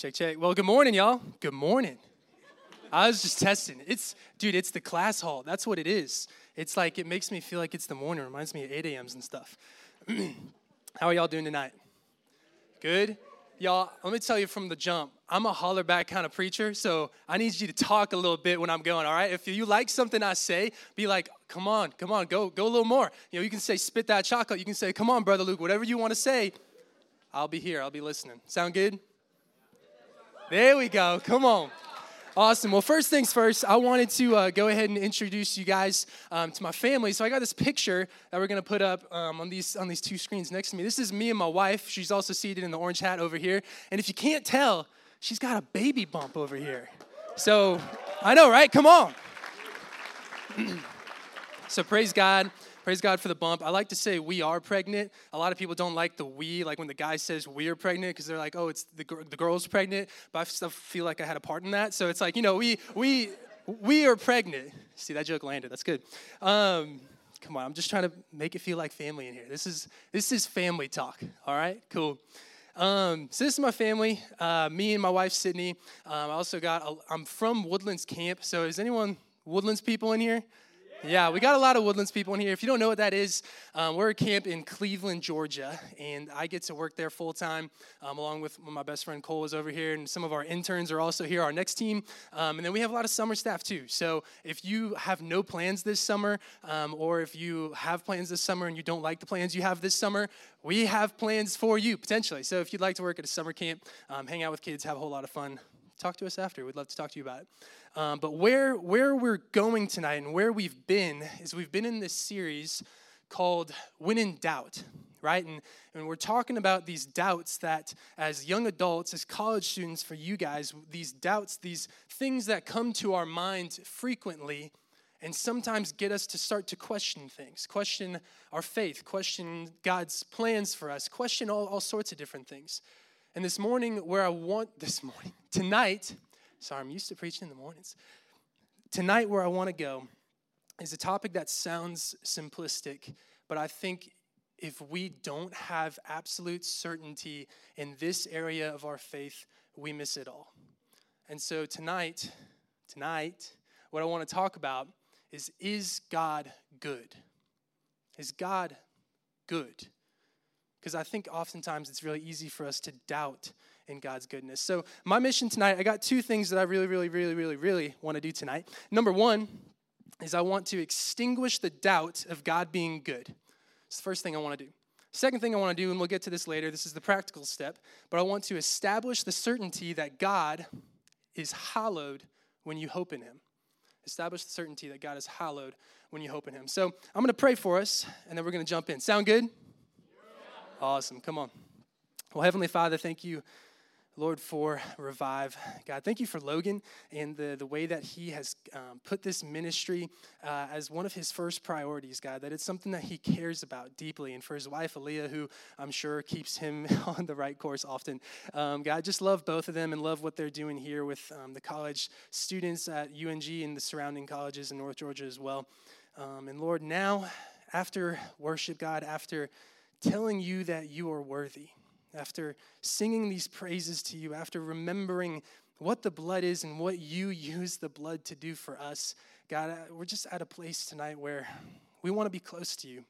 Check, check. Well, good morning, y'all. Good morning. I was just testing. It's, dude, it's the class hall. That's what it is. It's like, it makes me feel like it's the morning. It reminds me of 8 a.m.s and stuff. How are y'all doing tonight? Good? Y'all, let me tell you from the jump, I'm a holler back kind of preacher, so I need you to talk a little bit when I'm going, all right? If you like something I say, be like, come on, come on, go, go a little more. You know, you can say, spit that chocolate. You can say, come on, Brother Luke, whatever you want to say, I'll be here. I'll be listening. Sound good? There we go. Come on. Awesome. Well, first things first, I wanted to uh, go ahead and introduce you guys um, to my family. So I got this picture that we're going to put up um, on these on these two screens next to me. This is me and my wife. She's also seated in the orange hat over here. And if you can't tell, she's got a baby bump over here. So I know, right? Come on. so praise God. Praise God for the bump. I like to say we are pregnant. A lot of people don't like the we, like when the guy says we are pregnant, because they're like, oh, it's the, the girl's pregnant. But I still feel like I had a part in that. So it's like, you know, we, we, we are pregnant. See, that joke landed. That's good. Um, come on, I'm just trying to make it feel like family in here. This is, this is family talk. All right, cool. Um, so this is my family, uh, me and my wife Sydney. Um, I also got, I'm from Woodlands Camp. So is anyone Woodlands people in here? Yeah, we got a lot of Woodlands people in here. If you don't know what that is, um, we're a camp in Cleveland, Georgia, and I get to work there full time, um, along with my best friend Cole is over here, and some of our interns are also here, our next team. Um, and then we have a lot of summer staff too. So if you have no plans this summer, um, or if you have plans this summer and you don't like the plans you have this summer, we have plans for you potentially. So if you'd like to work at a summer camp, um, hang out with kids, have a whole lot of fun, talk to us after. We'd love to talk to you about it. Um, but where, where we're going tonight and where we've been is we've been in this series called When in Doubt, right? And, and we're talking about these doubts that, as young adults, as college students, for you guys, these doubts, these things that come to our mind frequently and sometimes get us to start to question things, question our faith, question God's plans for us, question all, all sorts of different things. And this morning, where I want, this morning, tonight, sorry, I'm used to preaching in the mornings. Tonight, where I want to go is a topic that sounds simplistic, but I think if we don't have absolute certainty in this area of our faith, we miss it all. And so tonight, tonight, what I want to talk about is is God good? Is God good? Because I think oftentimes it's really easy for us to doubt in God's goodness. So, my mission tonight, I got two things that I really, really, really, really, really want to do tonight. Number one is I want to extinguish the doubt of God being good. It's the first thing I want to do. Second thing I want to do, and we'll get to this later, this is the practical step, but I want to establish the certainty that God is hallowed when you hope in Him. Establish the certainty that God is hallowed when you hope in Him. So I'm going to pray for us, and then we're going to jump in. Sound good? Awesome. Come on. Well, Heavenly Father, thank you, Lord, for Revive. God, thank you for Logan and the, the way that he has um, put this ministry uh, as one of his first priorities, God, that it's something that he cares about deeply. And for his wife, Aaliyah, who I'm sure keeps him on the right course often. Um, God, just love both of them and love what they're doing here with um, the college students at UNG and the surrounding colleges in North Georgia as well. Um, and Lord, now, after worship, God, after telling you that you are worthy, after singing these praises to you, after remembering what the blood is and what you use the blood to do for us, God, uh, we're just at a place tonight where we want to be close to you.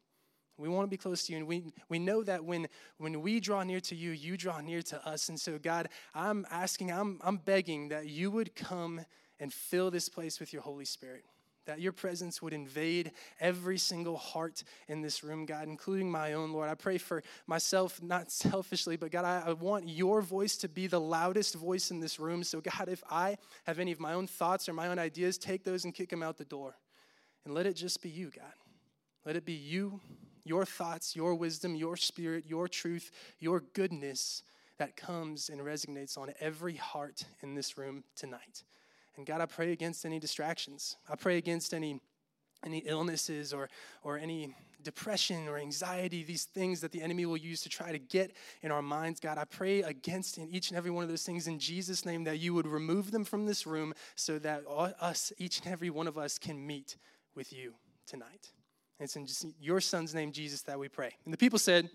We want to be close to you. And we, we know that when, when we draw near to you, you draw near to us. And so, God, I'm asking, I'm, I'm begging that you would come and fill this place with your Holy Spirit that your presence would invade every single heart in this room, God, including my own, Lord. I pray for myself, not selfishly, but God, I, I, want your voice to be the loudest voice in this room. So, God, if I have any of my own thoughts or my own ideas, take those and kick them out the door. And let it just be you, God. Let it be you, your thoughts, your wisdom, your spirit, your truth, your goodness that comes and resonates on every heart in this room tonight. And God, I pray against any distractions. I pray against any any illnesses or or any depression or anxiety, these things that the enemy will use to try to get in our minds. God, I pray against in each and every one of those things in Jesus' name that you would remove them from this room so that all, us, each and every one of us, can meet with you tonight. It's in your son's name, Jesus, that we pray. And the people said,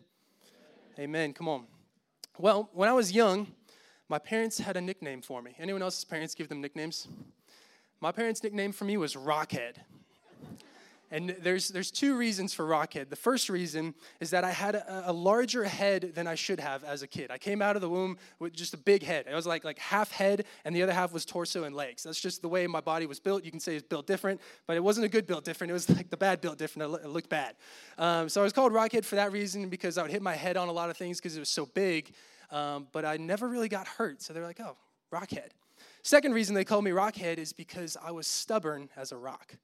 Amen. Amen. Come on. Well, when I was young, my parents had a nickname for me. Anyone else's parents give them nicknames? My parents' nickname for me was Rockhead. And there's, there's two reasons for Rockhead. The first reason is that I had a, a, larger head than I should have as a kid. I came out of the womb with just a big head. It was like, like half head, and the other half was torso and legs. That's just the way my body was built. You can say it's built different, but it wasn't a good built different. It was like the bad built different. It looked bad. Um, so I was called Rockhead for that reason because I would hit my head on a lot of things because it was so big. Um, but I never really got hurt. So they're like, oh, Rockhead. Second reason they called me Rockhead is because I was stubborn as a rock.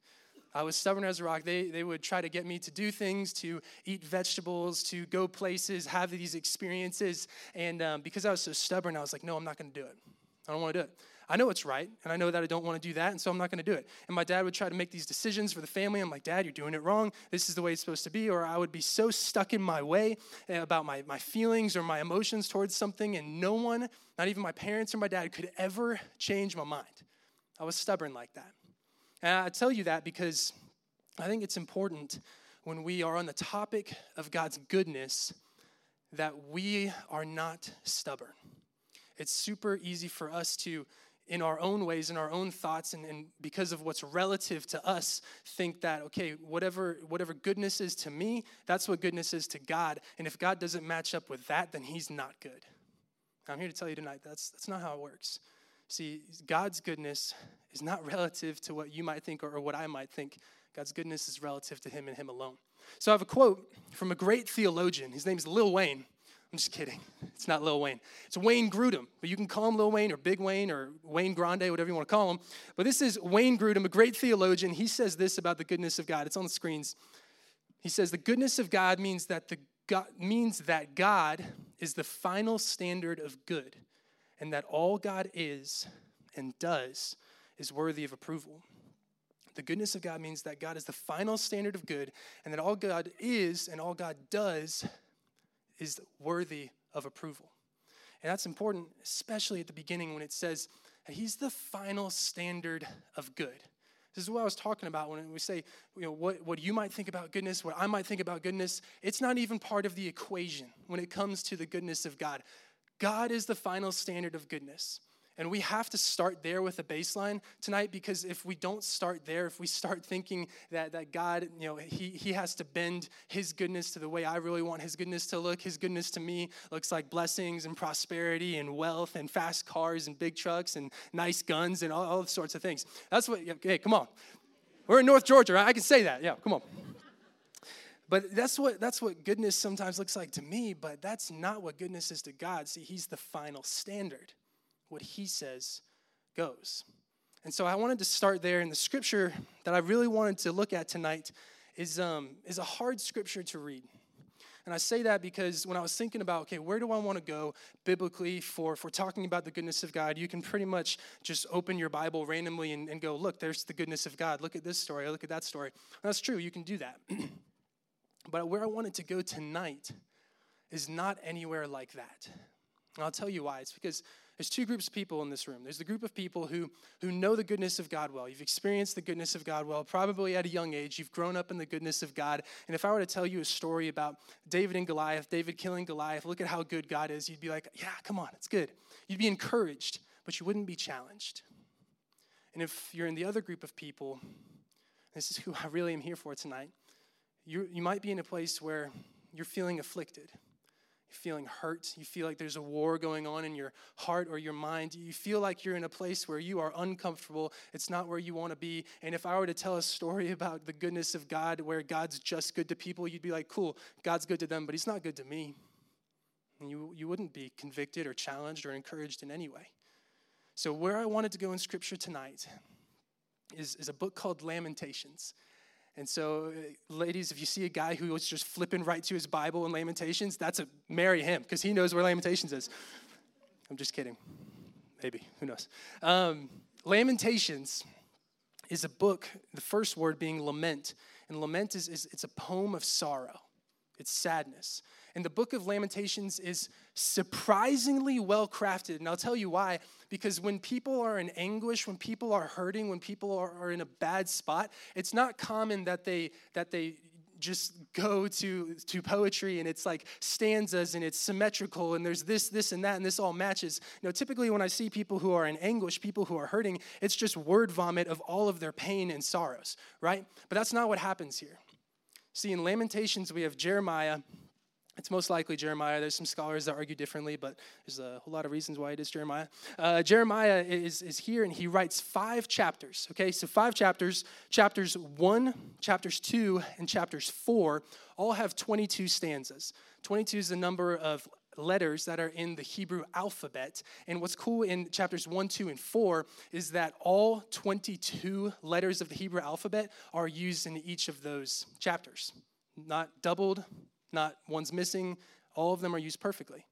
I was stubborn as a rock. They, they would try to get me to do things, to eat vegetables, to go places, have these experiences. And um, because I was so stubborn, I was like, no, I'm not going to do it. I don't want to do it. I know it's right, and I know that I don't want to do that, and so I'm not going to do it. And my dad would try to make these decisions for the family. I'm like, Dad, you're doing it wrong. This is the way it's supposed to be. Or I would be so stuck in my way eh, about my, my feelings or my emotions towards something, and no one, not even my parents or my dad, could ever change my mind. I was stubborn like that. And I tell you that because I think it's important when we are on the topic of God's goodness that we are not stubborn. It's super easy for us to, in our own ways, in our own thoughts, and, and because of what's relative to us, think that, okay, whatever, whatever goodness is to me, that's what goodness is to God. And if God doesn't match up with that, then He's not good. I'm here to tell you tonight that's, that's not how it works. See, God's goodness is not relative to what you might think or, or what I might think. God's goodness is relative to Him and Him alone. So I have a quote from a great theologian. His name is Lil Wayne. I'm just kidding. It's not Lil Wayne. It's Wayne Grudem, but you can call him Lil Wayne or Big Wayne or Wayne Grande, whatever you want to call him. But this is Wayne Grudem, a great theologian. He says this about the goodness of God. It's on the screens. He says the goodness of God means that the God means that God is the final standard of good, and that all God is and does is worthy of approval. The goodness of God means that God is the final standard of good, and that all God is and all God does is worthy of approval. And that's important, especially at the beginning when it says He's the final standard of good. This is what I was talking about when we say, you know, what, what you might think about goodness, what I might think about goodness. It's not even part of the equation when it comes to the goodness of God. God is the final standard of goodness. And we have to start there with a baseline tonight because if we don't start there, if we start thinking that, that God, you know, he, he has to bend his goodness to the way I really want his goodness to look, his goodness to me looks like blessings and prosperity and wealth and fast cars and big trucks and nice guns and all, all sorts of things. That's what, hey, come on. We're in North Georgia, right? I can say that. Yeah, come on. But that's what that's what goodness sometimes looks like to me, but that's not what goodness is to God. See, he's the final standard what he says goes. And so I wanted to start there. And the scripture that I really wanted to look at tonight is, um, is a hard scripture to read. And I say that because when I was thinking about, okay, where do I want to go biblically for, for talking about the goodness of God, you can pretty much just open your Bible randomly and, and go, look, there's the goodness of God. Look at this story. Look at that story. And that's true. You can do that. but where I wanted to go tonight is not anywhere like that. And I'll tell you why. It's because there's two groups of people in this room. There's the group of people who, who know the goodness of God well. You've experienced the goodness of God well, probably at a young age. You've grown up in the goodness of God. And if I were to tell you a story about David and Goliath, David killing Goliath, look at how good God is, you'd be like, yeah, come on, it's good. You'd be encouraged, but you wouldn't be challenged. And if you're in the other group of people, this is who I really am here for tonight, you you might be in a place where you're feeling afflicted feeling hurt, you feel like there's a war going on in your heart or your mind, you feel like you're in a place where you are uncomfortable, it's not where you want to be. And if I were to tell a story about the goodness of God, where God's just good to people, you'd be like, cool, God's good to them, but He's not good to me. And you, you wouldn't be convicted or challenged or encouraged in any way. So, where I wanted to go in Scripture tonight is, is a book called Lamentations. And so, uh, ladies, if you see a guy who was just flipping right to his Bible in Lamentations, that's a marry him because he knows where Lamentations is. I'm just kidding. Maybe, who knows? Um, Lamentations is a book, the first word being lament. And lament is, is it's a poem of sorrow, it's sadness. And the book of Lamentations is surprisingly well crafted. And I'll tell you why. Because when people are in anguish, when people are hurting, when people are, are in a bad spot, it's not common that they, that they just go to, to poetry and it's like stanzas and it's symmetrical and there's this, this, and that, and this all matches. You know, typically when I see people who are in anguish, people who are hurting, it's just word vomit of all of their pain and sorrows, right? But that's not what happens here. See, in Lamentations, we have Jeremiah it's most likely Jeremiah. There's some scholars that argue differently, but there's a whole lot of reasons why it is Jeremiah. Uh, Jeremiah is, is here and he writes five chapters. Okay, so five chapters. Chapters one, chapters two, and chapters four all have 22 stanzas. 22 is the number of letters that are in the Hebrew alphabet. And what's cool in chapters 1, 2, and 4 is that all 22 letters of the Hebrew alphabet are used in each of those chapters. Not doubled, not one's missing. All of them are used perfectly.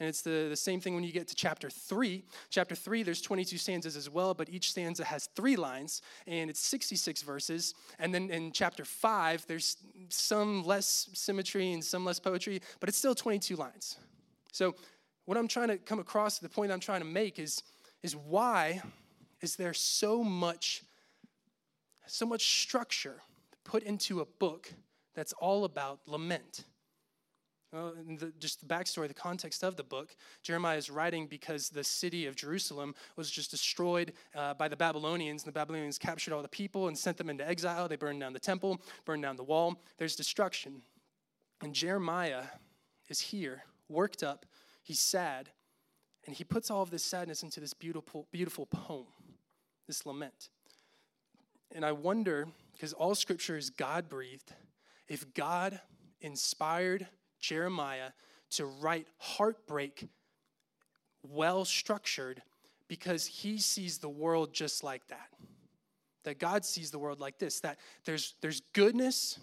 And it's the, the same thing when you get to chapter 3. Chapter 3, there's 22 stanzas as well, but each stanza has three lines, and it's 66 verses. And then in chapter 5, there's some less symmetry and some less poetry, but it's still 22 lines. So, what I'm trying to come across, the point I'm trying to make is, is why is there so much, so much structure put into a book that's all about lament? Well, the, just the backstory, the context of the book, Jeremiah is writing because the city of Jerusalem was just destroyed uh, by the Babylonians. And the Babylonians captured all the people and sent them into exile. They burned down the temple, burned down the wall. There's destruction. And Jeremiah is here, worked up. He's sad. And he puts all of this sadness into this beautiful, beautiful poem, this lament. And I wonder, because all scripture is God breathed, if God inspired Jeremiah to write heartbreak well structured because he sees the world just like that. That God sees the world like this that there's, there's goodness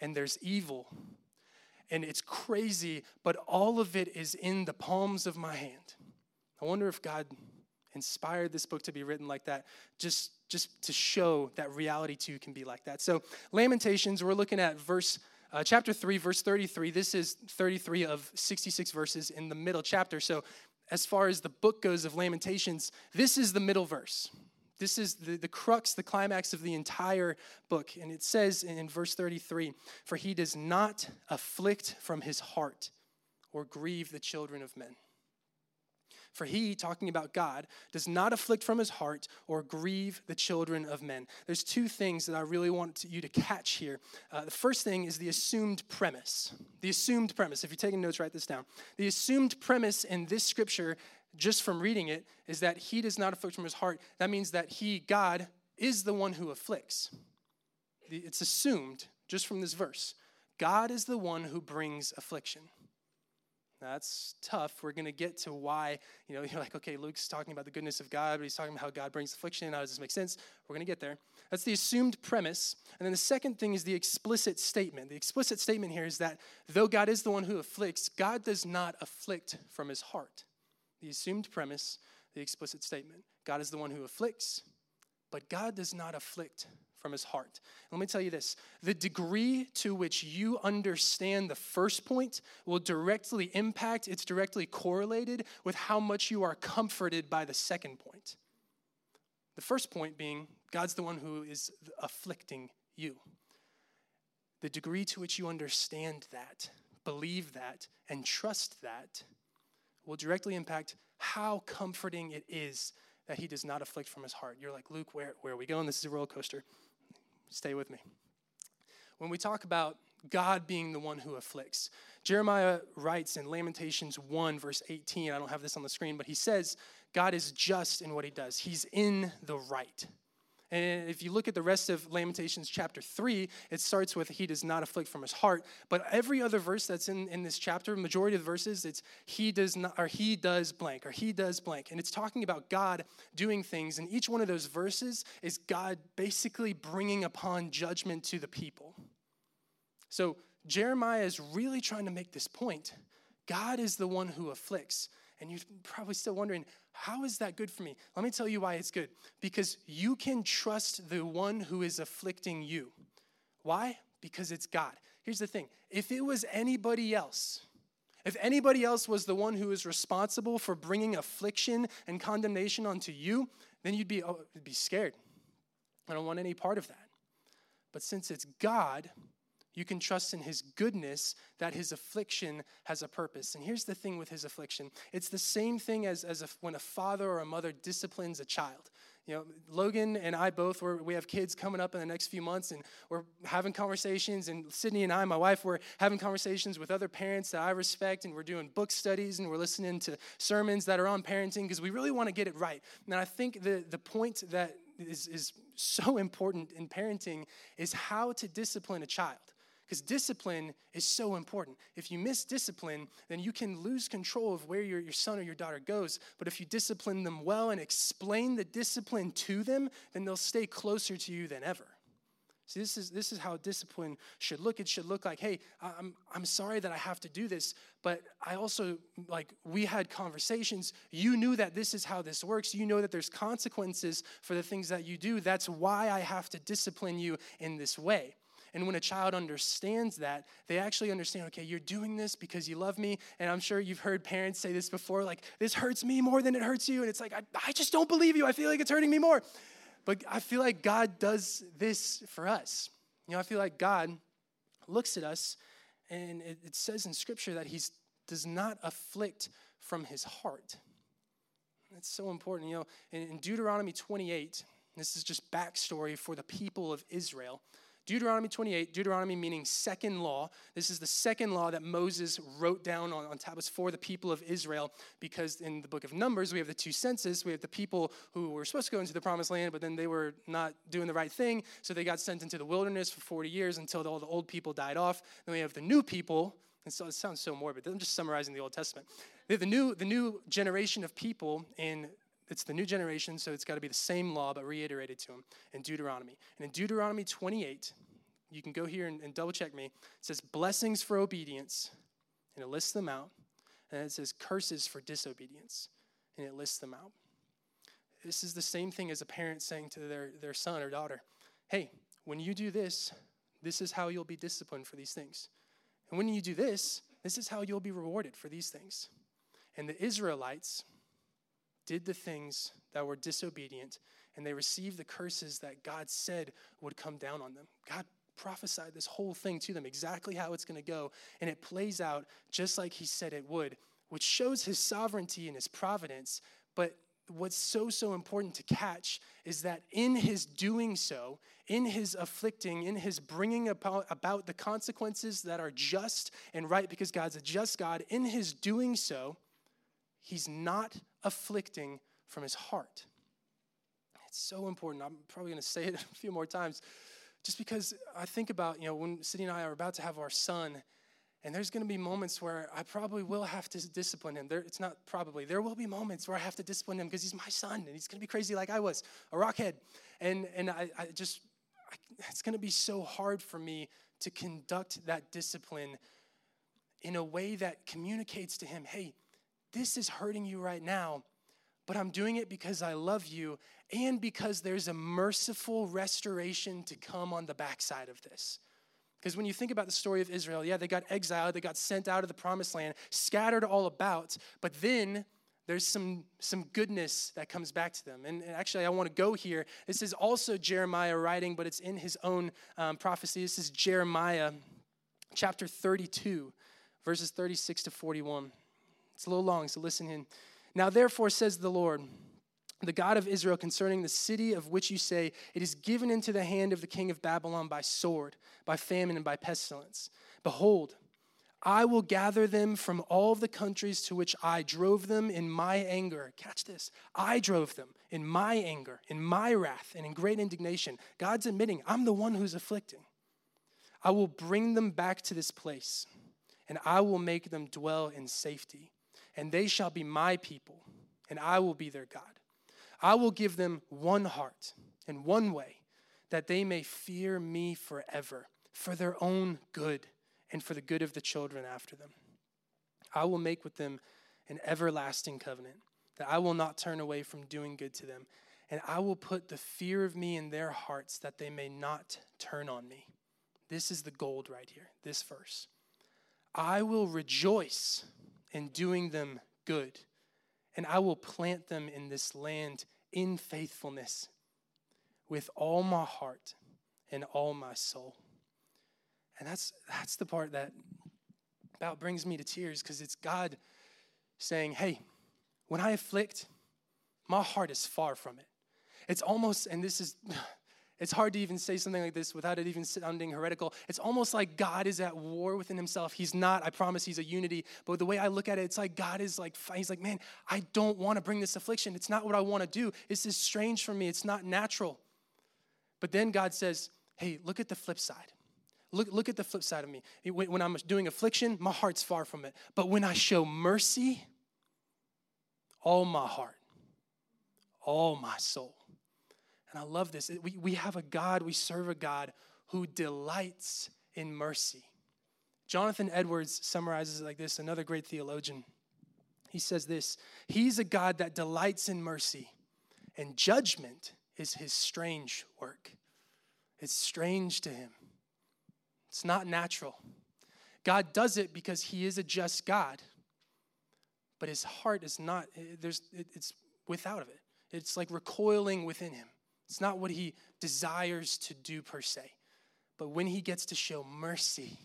and there's evil. And it's crazy, but all of it is in the palms of my hand. I wonder if God inspired this book to be written like that, just, just to show that reality too can be like that. So, Lamentations, we're looking at verse uh, chapter 3, verse 33. This is 33 of 66 verses in the middle chapter. So, as far as the book goes of Lamentations, this is the middle verse. This is the, the crux, the climax of the entire book. And it says in verse 33 For he does not afflict from his heart or grieve the children of men. For he, talking about God, does not afflict from his heart or grieve the children of men. There's two things that I really want you to catch here. Uh, the first thing is the assumed premise. The assumed premise. If you're taking notes, write this down. The assumed premise in this scripture, just from reading it, is that he does not afflict from his heart. That means that he, God, is the one who afflicts. It's assumed just from this verse. God is the one who brings affliction. That's tough. We're going to get to why, you know, you're like, okay, Luke's talking about the goodness of God, but he's talking about how God brings affliction. How does this make sense? We're going to get there. That's the assumed premise. And then the second thing is the explicit statement. The explicit statement here is that though God is the one who afflicts, God does not afflict from his heart. The assumed premise, the explicit statement. God is the one who afflicts, but God does not afflict from his heart. Let me tell you this the degree to which you understand the first point will directly impact, it's directly correlated with how much you are comforted by the second point. The first point being God's the one who is afflicting you. The degree to which you understand that, believe that, and trust that will directly impact how comforting it is that he does not afflict from his heart. You're like, Luke, where, where are we going? This is a roller coaster. Stay with me. When we talk about God being the one who afflicts, Jeremiah writes in Lamentations 1, verse 18, I don't have this on the screen, but he says, God is just in what he does. He's in the right. And if you look at the rest of Lamentations chapter 3, it starts with, He does not afflict from his heart. But every other verse that's in, in this chapter, majority of the verses, it's He does not, or He does blank, or He does blank. And it's talking about God doing things. And each one of those verses is God basically bringing upon judgment to the people. So Jeremiah is really trying to make this point God is the one who afflicts. And you're probably still wondering, how is that good for me? Let me tell you why it's good. Because you can trust the one who is afflicting you. Why? Because it's God. Here's the thing if it was anybody else, if anybody else was the one who is responsible for bringing affliction and condemnation onto you, then you'd be, oh, you'd be scared. I don't want any part of that. But since it's God, You can trust in his goodness that his affliction has a purpose. And here's the thing with his affliction it's the same thing as, as when a father or a mother disciplines a child. You know, Logan and I both, were, we have kids coming up in the next few months, and we're having conversations. And Sydney and I, my wife, we're having conversations with other parents that I respect, and we're doing book studies, and we're listening to sermons that are on parenting because we really want to get it right. And I think the, the point that is, is so important in parenting is how to discipline a child. Because discipline is so important. If you miss discipline, then you can lose control of where your, your son or your daughter goes. But if you discipline them well and explain the discipline to them, then they'll stay closer to you than ever. See, this is, this is how discipline should look. It should look like, hey, I'm, I'm sorry that I have to do this, but I also, like, we had conversations. You knew that this is how this works. You know that there's consequences for the things that you do. That's why I have to discipline you in this way. And when a child understands that, they actually understand, okay, you're doing this because you love me. And I'm sure you've heard parents say this before, like, this hurts me more than it hurts you. And it's like, I, I just don't believe you. I feel like it's hurting me more. But I feel like God does this for us. You know, I feel like God looks at us and it, it says in Scripture that He does not afflict from His heart. That's so important. You know, in, in Deuteronomy 28, this is just backstory for the people of Israel. Deuteronomy 28, Deuteronomy meaning second law. This is the second law that Moses wrote down on, on tablets for the people of Israel because in the book of Numbers, we have the two census. We have the people who were supposed to go into the promised land, but then they were not doing the right thing. So they got sent into the wilderness for 40 years until all the old people died off. Then we have the new people. And so it sounds so morbid. I'm just summarizing the Old Testament. The new, the new generation of people in it's the new generation, so it's got to be the same law, but reiterated to them in Deuteronomy. And in Deuteronomy 28, you can go here and, and double check me. It says blessings for obedience, and it lists them out. And it says curses for disobedience, and it lists them out. This is the same thing as a parent saying to their, their son or daughter, hey, when you do this, this is how you'll be disciplined for these things. And when you do this, this is how you'll be rewarded for these things. And the Israelites, did the things that were disobedient, and they received the curses that God said would come down on them. God prophesied this whole thing to them, exactly how it's going to go, and it plays out just like He said it would, which shows His sovereignty and His providence. But what's so, so important to catch is that in His doing so, in His afflicting, in His bringing about, about the consequences that are just and right, because God's a just God, in His doing so, He's not afflicting from his heart. It's so important. I'm probably going to say it a few more times just because I think about, you know, when Sydney and I are about to have our son, and there's going to be moments where I probably will have to discipline him. There, it's not probably. There will be moments where I have to discipline him because he's my son and he's going to be crazy like I was, a rockhead. And, and I, I just, I, it's going to be so hard for me to conduct that discipline in a way that communicates to him, hey, this is hurting you right now, but I'm doing it because I love you and because there's a merciful restoration to come on the backside of this. Because when you think about the story of Israel, yeah, they got exiled, they got sent out of the promised land, scattered all about, but then there's some, some goodness that comes back to them. And, actually, I want to go here. This is also Jeremiah writing, but it's in his own um, prophecy. This is Jeremiah chapter 32, verses 36 to 41. It's a little long, so listen in. Now, therefore, says the Lord, the God of Israel, concerning the city of which you say, It is given into the hand of the king of Babylon by sword, by famine, and by pestilence. Behold, I will gather them from all the countries to which I drove them in my anger. Catch this. I drove them in my anger, in my wrath, and in great indignation. God's admitting, I'm the one who's afflicting. I will bring them back to this place, and I will make them dwell in safety and they shall be my people, and I will be their God. I will give them one heart and one way, that they may fear me forever, for their own good and for the good of the children after them. I will make with them an everlasting covenant, that I will not turn away from doing good to them, and I will put the fear of me in their hearts, that they may not turn on me. This is the gold right here, this verse. I will rejoice and doing them good. And I will plant them in this land in faithfulness with all my heart and all my soul. And that's that's the part that about brings me to tears because it's God saying, Hey, when I afflict, my heart is far from it. It's almost, and this is it's hard to even say something like this without it even sounding heretical. It's almost like God is at war within himself. He's not, I promise he's a unity. But the way I look at it, it's like God is like, he's like, man, I don't want to bring this affliction. It's not what I want to do. This is strange for me. It's not natural. But then God says, hey, look at the flip side. Look, look at the flip side of me. When I'm doing affliction, my heart's far from it. But when I show mercy, all my heart, all my soul, and I love this. We, we have a God, we serve a God who delights in mercy. Jonathan Edwards summarizes it like this, another great theologian. He says this He's a God that delights in mercy, and judgment is his strange work. It's strange to him, it's not natural. God does it because he is a just God, but his heart is not, eh, there's, it's without of it. It's like recoiling within him. It's not what he desires to do per se. But when he gets to show mercy,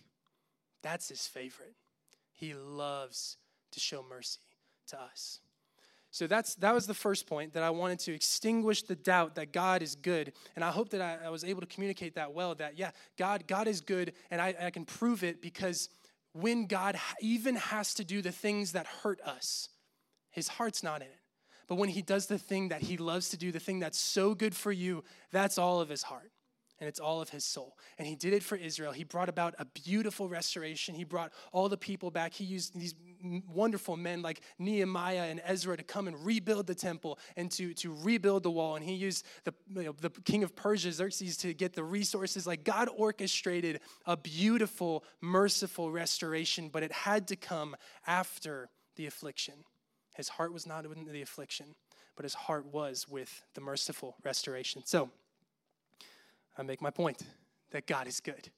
that's his favorite. He loves to show mercy to us. So that's that was the first point that I wanted to extinguish the doubt that God is good. And I hope that I, I was able to communicate that well, that yeah, God, God is good, and I, I can prove it because when God even has to do the things that hurt us, his heart's not in it. But when he does the thing that he loves to do, the thing that's so good for you, that's all of his heart and it's all of his soul. And he did it for Israel. He brought about a beautiful restoration. He brought all the people back. He used these wonderful men like Nehemiah and Ezra to come and rebuild the temple and to, to rebuild the wall. And he used the, you know, the king of Persia, Xerxes, to get the resources. Like God orchestrated a beautiful, merciful restoration, but it had to come after the affliction. His heart was not with the affliction, but his heart was with the merciful restoration. So, I make my point that God is good.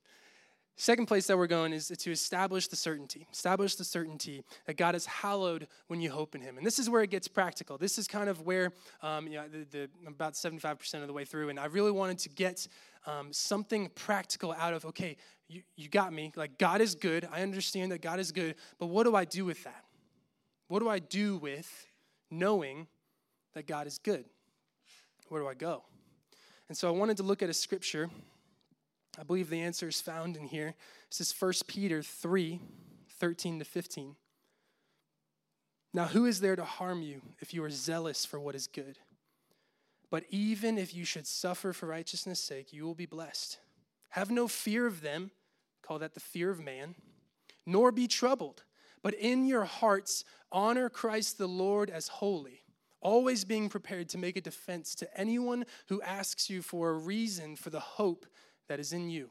Second place that we're going is to establish the certainty. Establish the certainty that God is hallowed when you hope in Him. And this is where it gets practical. This is kind of where, um, you know, the, the, about 75% of the way through. And I really wanted to get um, something practical out of, okay, you, you got me. Like, God is good. I understand that God is good. But what do I do with that? What do I do with knowing that God is good? Where do I go? And so I wanted to look at a scripture. I believe the answer is found in here. This is 1 Peter 3 13 to 15. Now, who is there to harm you if you are zealous for what is good? But even if you should suffer for righteousness' sake, you will be blessed. Have no fear of them, call that the fear of man, nor be troubled but in your hearts, honor Christ the Lord as holy, always being prepared to make a defense to anyone who asks you for a reason for the hope that is in you.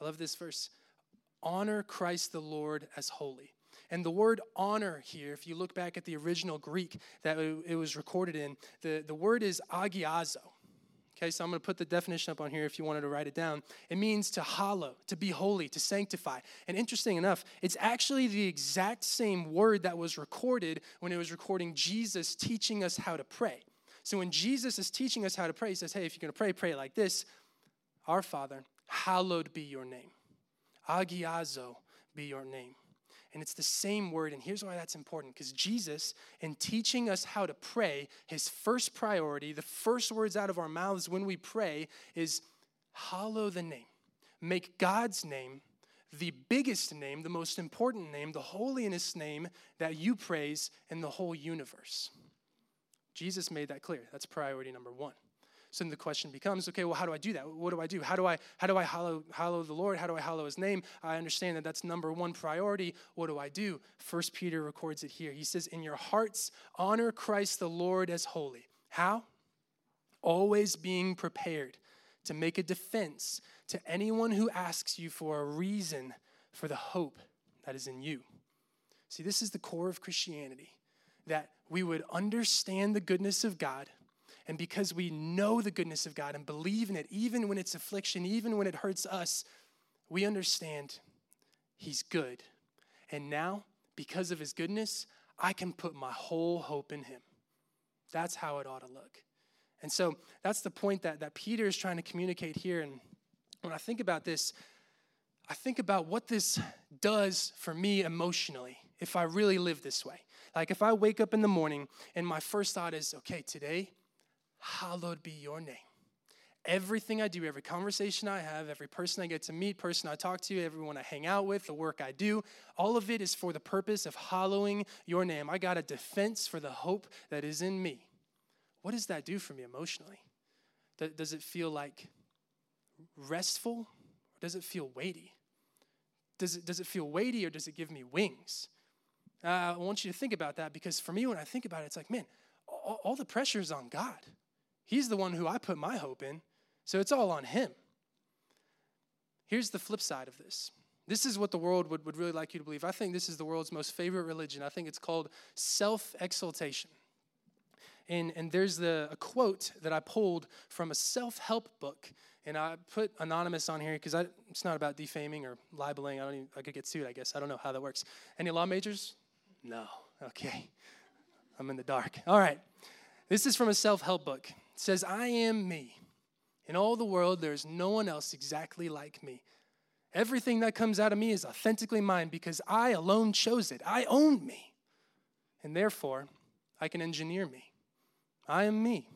I love this verse. Honor Christ the Lord as holy. And the word honor here, if you look back at the original Greek that it was recorded in, the, the word is agiazo. Okay, so I'm going to put the definition up on here if you wanted to write it down. It means to hallow, to be holy, to sanctify. And interesting enough, it's actually the exact same word that was recorded when it was recording Jesus teaching us how to pray. So when Jesus is teaching us how to pray, he says, Hey, if you're going to pray, pray like this Our Father, hallowed be your name. Agiazo be your name. And it's the same word. And here's why that's important because Jesus, in teaching us how to pray, his first priority, the first words out of our mouths when we pray, is hallow the name. Make God's name the biggest name, the most important name, the holiest name that you praise in the whole universe. Jesus made that clear. That's priority number one. So then the question becomes, okay, well, how do I do that? What do I do? How do I how do I hallow, hallow the Lord? How do I hallow His name? I understand that that's number one priority. What do I do? First Peter records it here. He says, "In your hearts, honor Christ the Lord as holy." How? Always being prepared to make a defense to anyone who asks you for a reason for the hope that is in you. See, this is the core of Christianity that we would understand the goodness of God and because we know the goodness of God and believe in it, even when it's affliction, even when it hurts us, we understand He's good. And now, because of His goodness, I can put my whole hope in Him. That's how it ought to look. And so that's the point that, that Peter is trying to communicate here. And when I think about this, I think about what this does for me emotionally if I really live this way. Like if I wake up in the morning and my first thought is, okay, today, hallowed be your name. Everything I do, every conversation I have, every person I get to meet, person I talk to, everyone I hang out with, the work I do, all of it is for the purpose of hallowing your name. I got a defense for the hope that is in me. What does that do for me emotionally? Does it feel like restful or does it feel weighty? Does it, does it feel weighty or does it give me wings? Uh, I want you to think about that because for me, when I think about it, it's like, man, all, all the pressure is on God. He's the one who I put my hope in, so it's all on Him. Here's the flip side of this. This is what the world would, would really like you to believe. I think this is the world's most favorite religion. I think it's called self exaltation. And, and there's the, a quote that I pulled from a self help book and I put anonymous on here because it's not about defaming or libeling. I don't even, I could get sued, I guess. I don't know how that works. Any law majors? No. Okay. I'm in the dark. All right. This is from a self help book. It says, I am me. In all the world, there's no one else exactly like me. Everything that comes out of me is authentically mine because I alone chose it. I own me. And therefore, I can engineer me. I am me,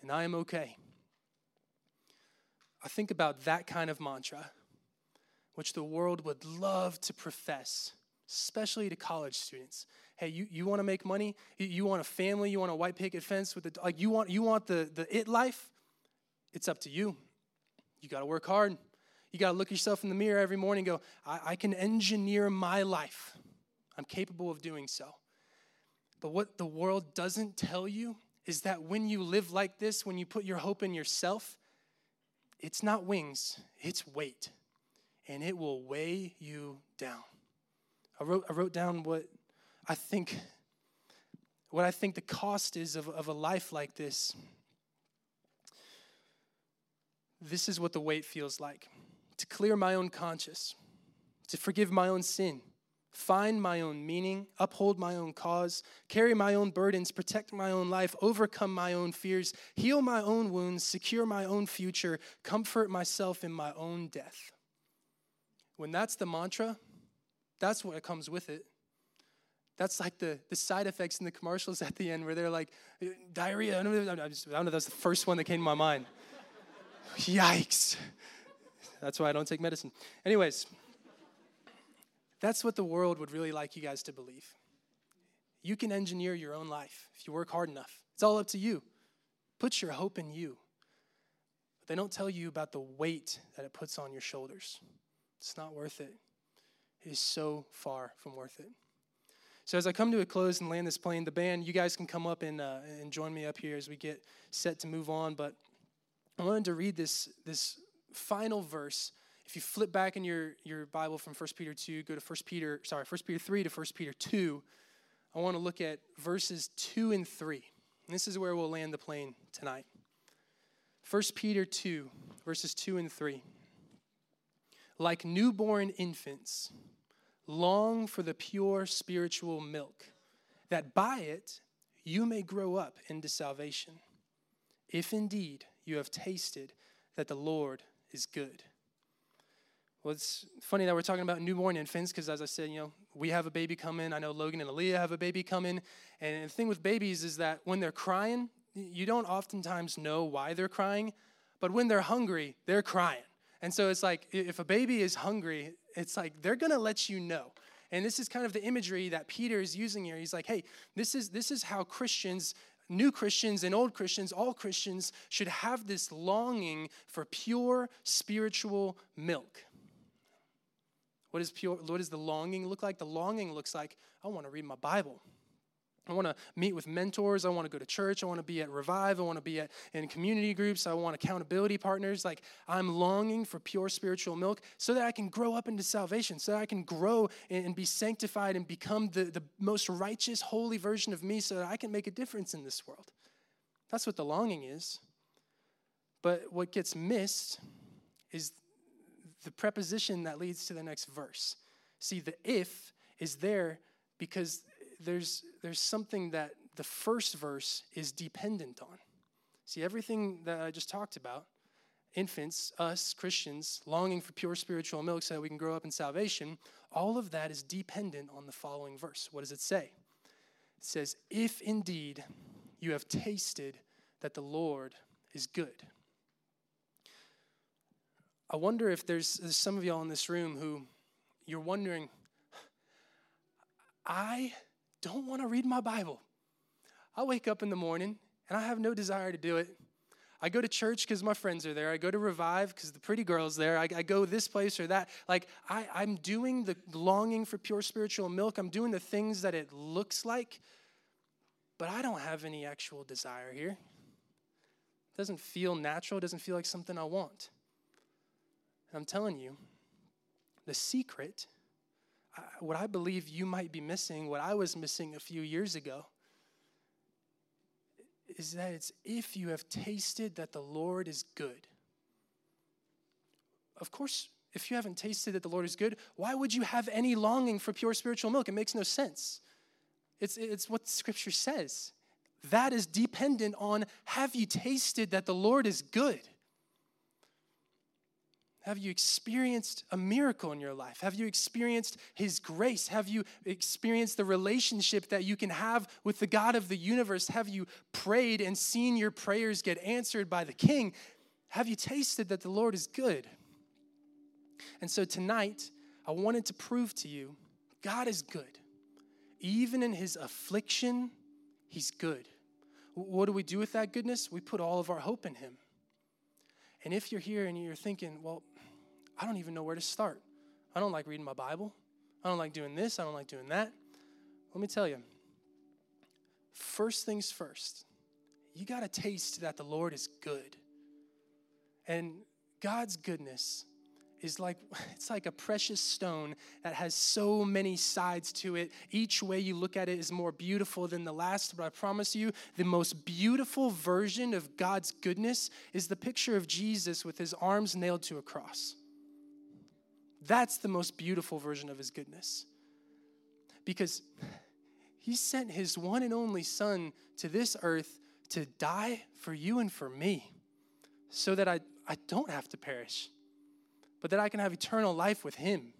and I am okay. I think about that kind of mantra, which the world would love to profess, especially to college students. Hey, you, you want to make money? You, you want a family? You want a white picket fence with the like? You want you want the the it life? It's up to you. You got to work hard. You got to look yourself in the mirror every morning and go, I, I can engineer my life. I'm capable of doing so. But what the world doesn't tell you is that when you live like this, when you put your hope in yourself, it's not wings, it's weight. And it will weigh you down. I wrote, I wrote down what I think what I think the cost is of, of a life like this. This is what the weight feels like to clear my own conscience, to forgive my own sin, find my own meaning, uphold my own cause, carry my own burdens, protect my own life, overcome my own fears, heal my own wounds, secure my own future, comfort myself in my own death. When that's the mantra, that's what comes with it. That's like the, the side effects in the commercials at the end where they're like, diarrhea. I don't know, I don't know that's the first one that came to my mind. Yikes. That's why I don't take medicine. Anyways, that's what the world would really like you guys to believe. You can engineer your own life if you work hard enough. It's all up to you. Put your hope in you. But they don't tell you about the weight that it puts on your shoulders. It's not worth it. It is so far from worth it. So, as I come to a close and land this plane, the band, you guys can come up and, uh, and join me up here as we get set to move on. But I wanted to read this, this final verse if you flip back in your, your Bible from 1 Peter 2, go to 1 Peter, sorry, 1 Peter 3 to 1 Peter 2, I want to look at verses 2 and 3. And this is where we'll land the plane tonight. 1 Peter 2, verses 2 and 3. Like newborn infants, long for the pure spiritual milk, that by it you may grow up into salvation, if indeed you have tasted that the Lord is good. Well, it's funny that we're talking about newborn infants because, as I said, you know, we have a baby coming. I know Logan and Aaliyah have a baby coming. And the thing with babies is that when they're crying, you don't oftentimes know why they're crying, but when they're hungry, they're crying. And so it's like if a baby is hungry, it's like they're going to let you know. And this is kind of the imagery that Peter is using here. He's like, hey, this is, this is how Christians new Christians and old Christians, all Christians, should have this longing for pure spiritual milk. What, is pure what does the longing look like? The longing looks like I want to read my Bible. I want to meet with mentors. I want to go to church. I want to be at Revive. I want to be at in community groups. I want accountability partners. Like I'm longing for pure spiritual milk so that I can grow up into salvation, so that I can grow and be sanctified and become the, the most righteous, holy version of me so that I can make a difference in this world. That's what the longing is. But what gets missed is the preposition that leads to the next verse. See, the if is there because there's, there's something that the first verse is dependent on. See, everything that I just talked about infants, us Christians, longing for pure spiritual milk so that we can grow up in salvation, all of that is dependent on the following verse. What does it say? It says, If indeed you have tasted that the Lord is good. I wonder if there's, there's some of y'all in this room who you're wondering, I don't want to read my Bible. I wake up in the morning and I have no desire to do it. I go to church because my friends are there. I go to Revive because the pretty girl's there. I, I, go this place or that. Like, I, I'm doing the longing for pure spiritual milk. I'm doing the things that it looks like, but I don't have any actual desire here. It doesn't feel natural. It doesn't feel like something I want. And I'm telling you, the secret, what I believe you might be missing, what I was missing a few years ago, is that it's if you have tasted that the Lord is good. Of course, if you haven't tasted that the Lord is good, why would you have any longing for pure spiritual milk? It makes no sense. It's, it's what Scripture says. That is dependent on have you tasted that the Lord is good? Have you experienced a miracle in your life? Have you experienced His grace? Have you experienced the relationship that you can have with the God of the universe? Have you prayed and seen your prayers get answered by the King? Have you tasted that the Lord is good? And so tonight, I wanted to prove to you God is good. Even in His affliction, He's good. What do we do with that goodness? We put all of our hope in Him. And if you're here and you're thinking, well, I don't even know where to start. I don't like reading my Bible. I don't like doing this. I don't like doing that. Let me tell you first things first, you got to taste that the Lord is good. And God's goodness is like it's like a precious stone that has so many sides to it. Each way you look at it is more beautiful than the last, but I promise you, the most beautiful version of God's goodness is the picture of Jesus with his arms nailed to a cross. That's the most beautiful version of his goodness. Because he sent his one and only son to this earth to die for you and for me so that I, I don't have to perish but that I can have eternal life with Him.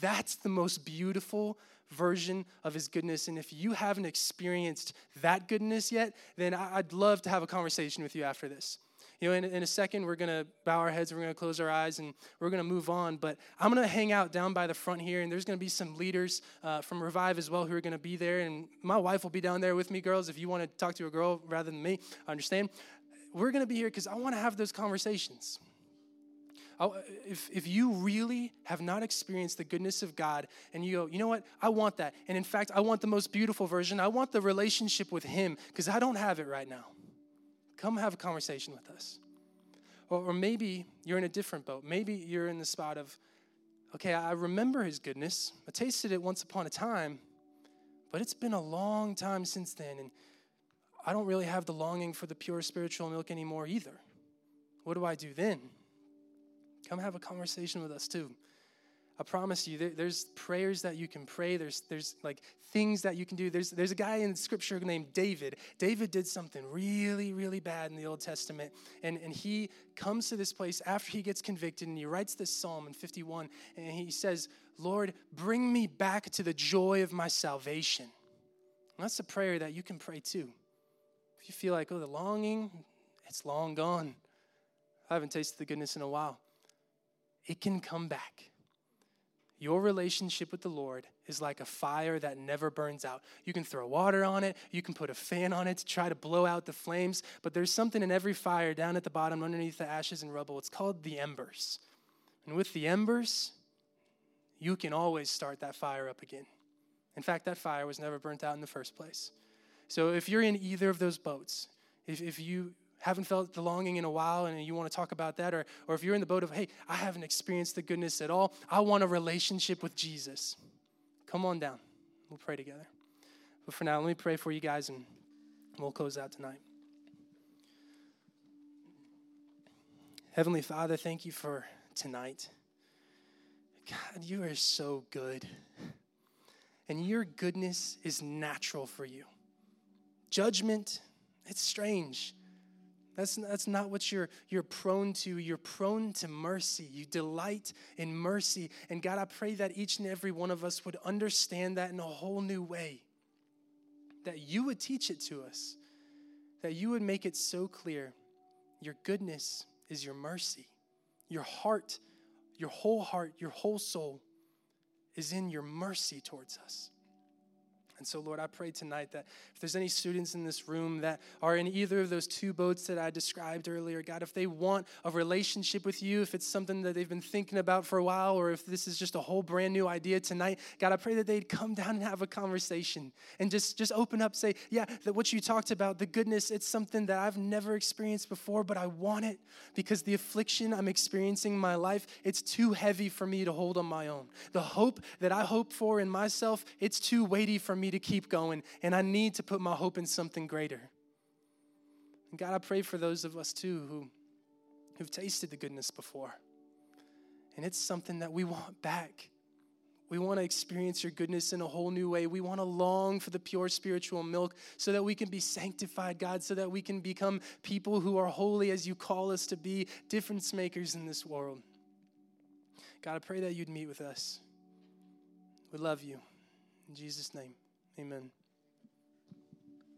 That's the most beautiful version of His goodness. And if you haven't experienced that goodness yet, then I'd love to have a conversation with you after this. You know, in, in a second, we're going to bow our heads, we're going to close our eyes, and we're going to move on. But I'm going to hang out down by the front here, and there's going to be some leaders uh, from Revive as well who are going to be there. And my wife will be down there with me, girls. If you want to talk to a girl rather than me, I understand. We're going to be here because I want to have those conversations. If, if you really have not experienced the goodness of God and you go, you know what, I want that. And in fact, I want the most beautiful version. I want the relationship with Him because I don't have it right now. Come have a conversation with us. Or, or maybe you're in a different boat. Maybe you're in the spot of, okay, I remember His goodness. I tasted it once upon a time, but it's been a long time since then. And I don't really have the longing for the pure spiritual milk anymore either. What do I do then? Come have a conversation with us too. I promise you, there, there's prayers that you can pray. There's, there's like things that you can do. There's, there's a guy in scripture named David. David did something really, really bad in the Old Testament. And, and he comes to this place after he gets convicted and he writes this psalm in 51. And he says, Lord, bring me back to the joy of my salvation. And that's a prayer that you can pray too. If you feel like, oh, the longing, it's long gone. I haven't tasted the goodness in a while it can come back. Your relationship with the Lord is like a fire that never burns out. You can throw water on it, you can put a fan on it to try to blow out the flames, but there's something in every fire down at the bottom underneath the ashes and rubble. It's called the embers. And with the embers, you can always start that fire up again. In fact, that fire was never burnt out in the first place. So if you're in either of those boats, if, if you haven't felt the longing in a while and you want to talk about that, or, or if you're in the boat of, hey, I haven't experienced the goodness at all, I want a relationship with Jesus, come on down. We'll pray together. But for now, let me pray for you guys and we'll close out tonight. Heavenly Father, thank you for tonight. God, you are so good. And your goodness is natural for you. Judgment, it's strange That's, that's not what you're, you're prone to. You're prone to mercy. You delight in mercy. And God, I pray that each and every one of us would understand that in a whole new way. That you would teach it to us. That you would make it so clear. Your goodness is your mercy. Your heart, your whole heart, your whole soul is in your mercy towards us. And so, Lord, I pray tonight that if there's any students in this room that are in either of those two boats that I described earlier, God, if they want a relationship with you, if it's something that they've been thinking about for a while, or if this is just a whole brand new idea tonight, God, I pray that they'd come down and have a conversation and just, just open up, say, yeah, that what you talked about, the goodness, it's something that I've never experienced before, but I want it because the affliction I'm experiencing in my life, it's too heavy for me to hold on my own. The hope that I hope for in myself, it's too weighty for me to keep going, and I need to put my hope in something greater. And God, I pray for those of us too who, who've tasted the goodness before. And it's something that we want back. We want to experience your goodness in a whole new way. We want to long for the pure spiritual milk so that we can be sanctified, God, so that we can become people who are holy as you call us to be, difference makers in this world. God, I pray that you'd meet with us. We love you. In Jesus' name. Amen.